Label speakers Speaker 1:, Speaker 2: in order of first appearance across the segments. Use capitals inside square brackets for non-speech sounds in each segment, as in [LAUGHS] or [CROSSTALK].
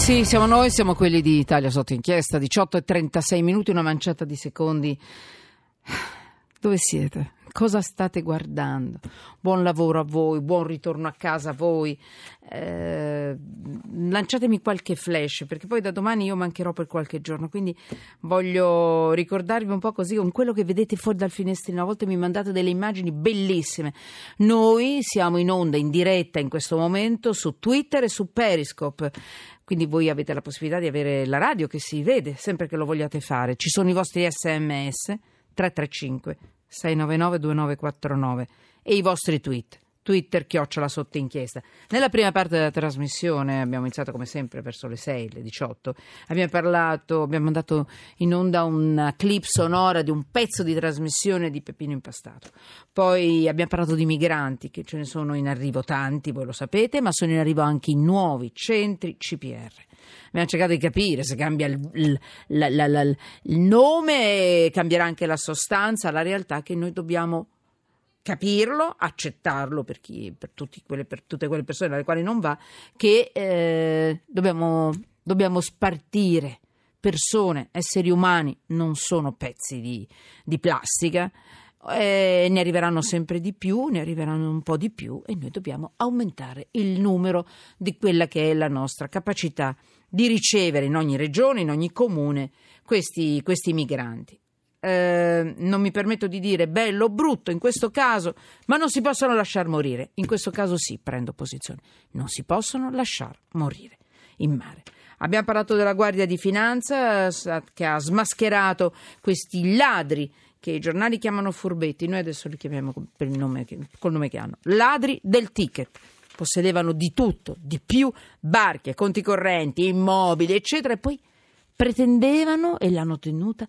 Speaker 1: Sì, siamo noi, siamo quelli di Italia sotto inchiesta, 18 e 36 minuti, una manciata di secondi. Dove siete? Cosa state guardando? Buon lavoro a voi, buon ritorno a casa a voi. Eh, lanciatemi qualche flash perché poi da domani io mancherò per qualche giorno. Quindi voglio ricordarvi un po' così con quello che vedete fuori dal finestrino. A volte mi mandate delle immagini bellissime. Noi siamo in onda, in diretta in questo momento su Twitter e su Periscope. Quindi voi avete la possibilità di avere la radio che si vede sempre che lo vogliate fare. Ci sono i vostri sms 335 699 2949 e i vostri tweet. Twitter chiocciola sotto inchiesta. Nella prima parte della trasmissione abbiamo iniziato come sempre verso le 6, le 18. Abbiamo parlato, abbiamo mandato in onda una clip sonora di un pezzo di trasmissione di Peppino Impastato. Poi abbiamo parlato di migranti, che ce ne sono in arrivo tanti, voi lo sapete, ma sono in arrivo anche i nuovi centri CPR. Abbiamo cercato di capire se cambia il, il, la, la, la, il nome, cambierà anche la sostanza, la realtà che noi dobbiamo capirlo, accettarlo per, chi, per, quelle, per, tutte quelle persone alle quali non va, che eh, dobbiamo, dobbiamo, spartire persone, esseri umani, non sono pezzi di, di plastica. Eh, ne arriveranno sempre di più, ne arriveranno un po' di più e noi dobbiamo aumentare il numero di quella che è la nostra capacità di ricevere in ogni regione, in ogni comune questi, questi migranti. Eh, non mi permetto di dire bello o brutto in questo caso, ma non si possono lasciar morire. In questo caso sì, prendo posizione. Non si possono lasciar morire in mare. Abbiamo parlato della Guardia di Finanza che ha smascherato questi ladri che i giornali chiamano furbetti, noi adesso li chiamiamo il nome, col nome che hanno, ladri del ticket. Possedevano di tutto, di più, barche, conti correnti, immobili, eccetera, e poi pretendevano, e l'hanno tenuta,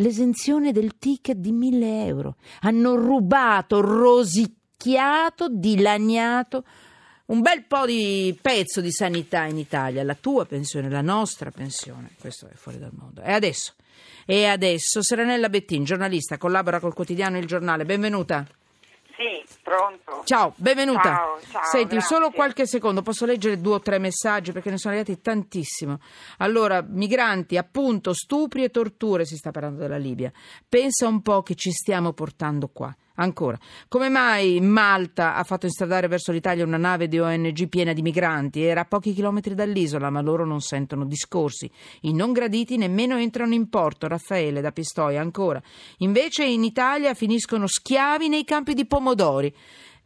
Speaker 1: l'esenzione del ticket di 1000 euro. Hanno rubato, rosicchiato, dilaniato un bel po' di pezzo di sanità in Italia, la tua pensione, la nostra pensione, questo è fuori dal mondo. E adesso, e adesso Serenella Bettin, giornalista, collabora col quotidiano Il Giornale, benvenuta.
Speaker 2: Pronto.
Speaker 1: Ciao, benvenuta.
Speaker 2: Ciao, ciao,
Speaker 1: Senti,
Speaker 2: grazie.
Speaker 1: solo qualche secondo, posso leggere due o tre messaggi perché ne sono arrivati tantissimo. Allora, migranti, appunto, stupri e torture, si sta parlando della Libia. Pensa un po' che ci stiamo portando qua. Ancora, come mai Malta ha fatto instradare verso l'Italia una nave di ONG piena di migranti? Era a pochi chilometri dall'isola, ma loro non sentono discorsi. I non graditi nemmeno entrano in porto. Raffaele da Pistoia, ancora. Invece in Italia finiscono schiavi nei campi di pomodori.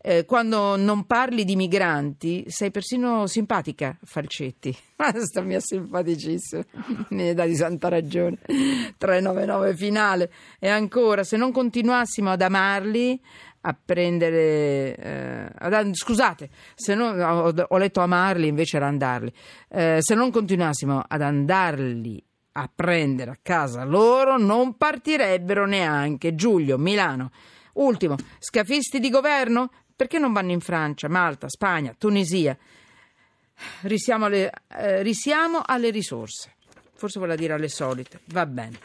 Speaker 1: Eh, quando non parli di migranti sei persino simpatica, Falcetti. [LAUGHS] Ma mia simpaticissima, ne dà di santa ragione. 399 finale. E ancora, se non continuassimo ad amarli, a prendere eh, ad, scusate se non, ho, ho, letto amarli invece era andarli eh, se non continuassimo ad andarli a prendere a casa loro non partirebbero neanche Giulio Milano ultimo scafisti di governo perché non vanno in Francia, Malta, Spagna, Tunisia? Risiamo alle, eh, risiamo alle risorse. Forse vuole dire alle solite. Va bene.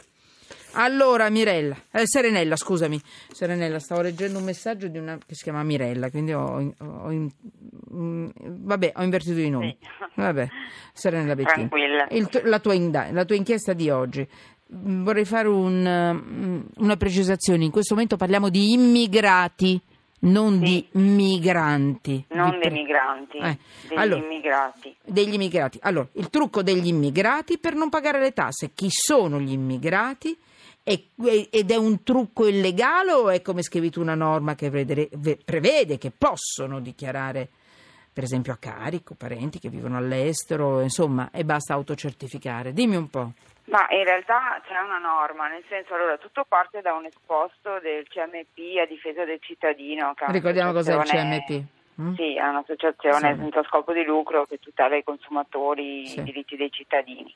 Speaker 1: Allora, Mirella, eh, Serenella, scusami, Serenella, stavo leggendo un messaggio di una che si chiama Mirella, quindi ho, ho, ho, vabbè, ho invertito i nomi. Vabbè, Serenella Bettini.
Speaker 2: Tranquilla.
Speaker 1: Il, la, tua inda- la tua inchiesta di oggi. Vorrei fare un, una precisazione. In questo momento parliamo di immigrati non
Speaker 2: Sì.
Speaker 1: di migranti.
Speaker 2: Non
Speaker 1: Di
Speaker 2: dei migranti,
Speaker 1: Eh,
Speaker 2: degli
Speaker 1: allora,
Speaker 2: immigrati.
Speaker 1: degli immigrati. Allora, il trucco degli immigrati per non pagare le tasse. Chi sono gli immigrati? Ed è un trucco illegale o è come scrivi tu una norma che prevede che possono dichiarare, per esempio, a carico parenti che vivono all'estero, insomma, e basta autocertificare? Dimmi un po'.
Speaker 2: Ma in realtà c'è una norma, nel senso, allora, tutto parte da un esposto del CMP a difesa del cittadino.
Speaker 1: Ricordiamo cos'è il CMP. mm?
Speaker 2: Sì, è un'associazione
Speaker 1: Sì.
Speaker 2: senza scopo di lucro che tutela i consumatori,
Speaker 1: Sì.
Speaker 2: i diritti dei cittadini.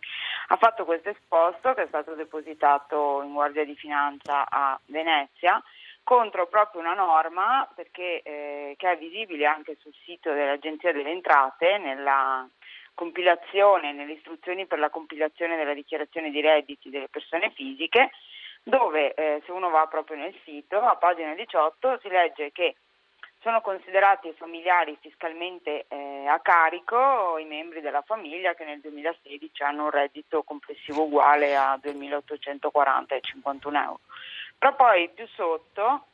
Speaker 2: Ha fatto questo esposto che è stato depositato in Guardia di Finanza a Venezia contro proprio una norma perché, eh, che è visibile anche sul sito dell'Agenzia delle Entrate nella compilazione, nelle istruzioni per la compilazione della dichiarazione di redditi delle persone fisiche, dove eh, se uno va proprio nel sito, a pagina 18, si legge che sono considerati familiari fiscalmente eh, a carico i membri della famiglia che nel 2016 hanno un reddito complessivo uguale a 2.840,51 euro. Però poi più sotto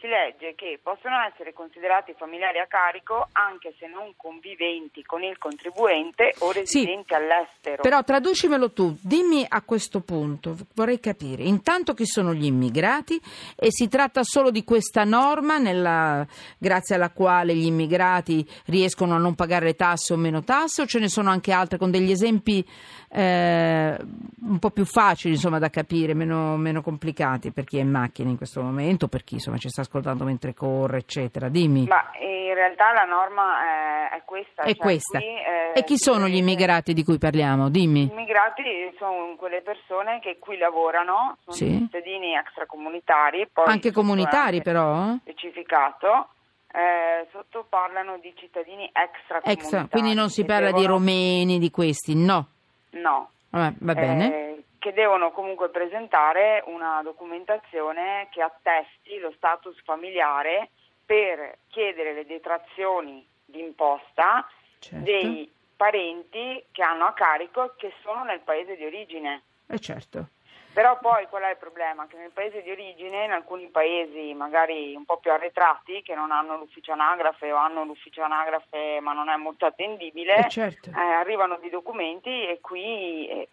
Speaker 2: si legge che possono essere considerati familiari a carico anche se non conviventi con il contribuente o residenti sì, all'estero.
Speaker 1: Però traducimelo tu, dimmi a questo punto, vorrei capire, intanto chi sono gli immigrati? E si tratta solo di questa norma nella, grazie alla quale gli immigrati riescono a non pagare le tasse o meno tasse o ce ne sono anche altre con degli esempi eh, un po' più facili insomma, da capire, meno, meno, complicati per chi è in macchina in questo momento, per chi insomma, ci sta ascoltando mentre corre, eccetera. Dimmi.
Speaker 2: Ma in realtà la norma è, è questa.
Speaker 1: È cioè questa. Qui, eh, e chi sono gli immigrati di cui parliamo? Dimmi.
Speaker 2: Gli immigrati sono quelle persone che qui lavorano, sono sì. cittadini extracomunitari.
Speaker 1: Anche comunitari però?
Speaker 2: Specificato. Eh, sotto parlano di cittadini extracomunitari. Extra,
Speaker 1: quindi non si parla devono... di romeni, di questi, no.
Speaker 2: No.
Speaker 1: Vabbè, va bene.
Speaker 2: Eh, che devono comunque presentare una documentazione che attesti lo status familiare per chiedere le detrazioni d'imposta certo. dei parenti che hanno a carico che sono nel paese di origine.
Speaker 1: Eh certo.
Speaker 2: Però poi qual è il problema? Che nel paese di origine, in alcuni paesi magari un po' più arretrati, che non hanno l'ufficio anagrafe o hanno l'ufficio anagrafe ma non è molto attendibile,
Speaker 1: eh certo.
Speaker 2: eh, arrivano dei documenti e qui eh,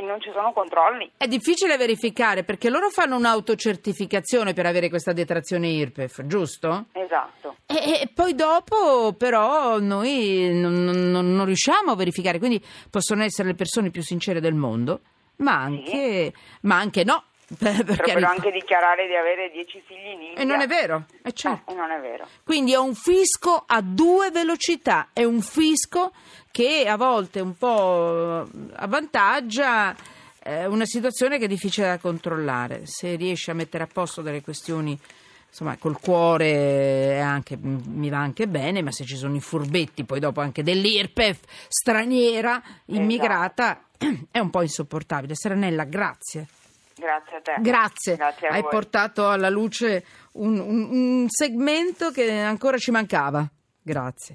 Speaker 2: non ci sono controlli.
Speaker 1: È difficile verificare perché loro fanno un'autocertificazione per avere questa detrazione IRPEF, giusto?
Speaker 2: Esatto.
Speaker 1: E, e poi dopo però noi non, non, non riusciamo a verificare, quindi possono essere le persone più sincere del mondo ma anche, sì. ma anche no. [LAUGHS]
Speaker 2: Potrebbero anche dichiarare di avere dieci figli in India.
Speaker 1: E non è vero, è certo.
Speaker 2: Eh, non è vero.
Speaker 1: Quindi è un fisco a due velocità, è un fisco che a volte un po' avvantaggia eh, una situazione che è difficile da controllare. Se riesce a mettere a posto delle questioni insomma col cuore anche, mi va anche bene, ma se ci sono i furbetti poi dopo anche dell'IRPEF straniera, immigrata, esatto. [CLEARS THROAT] è un po' insopportabile. Serenella, grazie.
Speaker 2: Grazie a te.
Speaker 1: Grazie.
Speaker 2: grazie
Speaker 1: Hai
Speaker 2: voi.
Speaker 1: portato alla luce un, un, un segmento che ancora ci mancava. Grazie.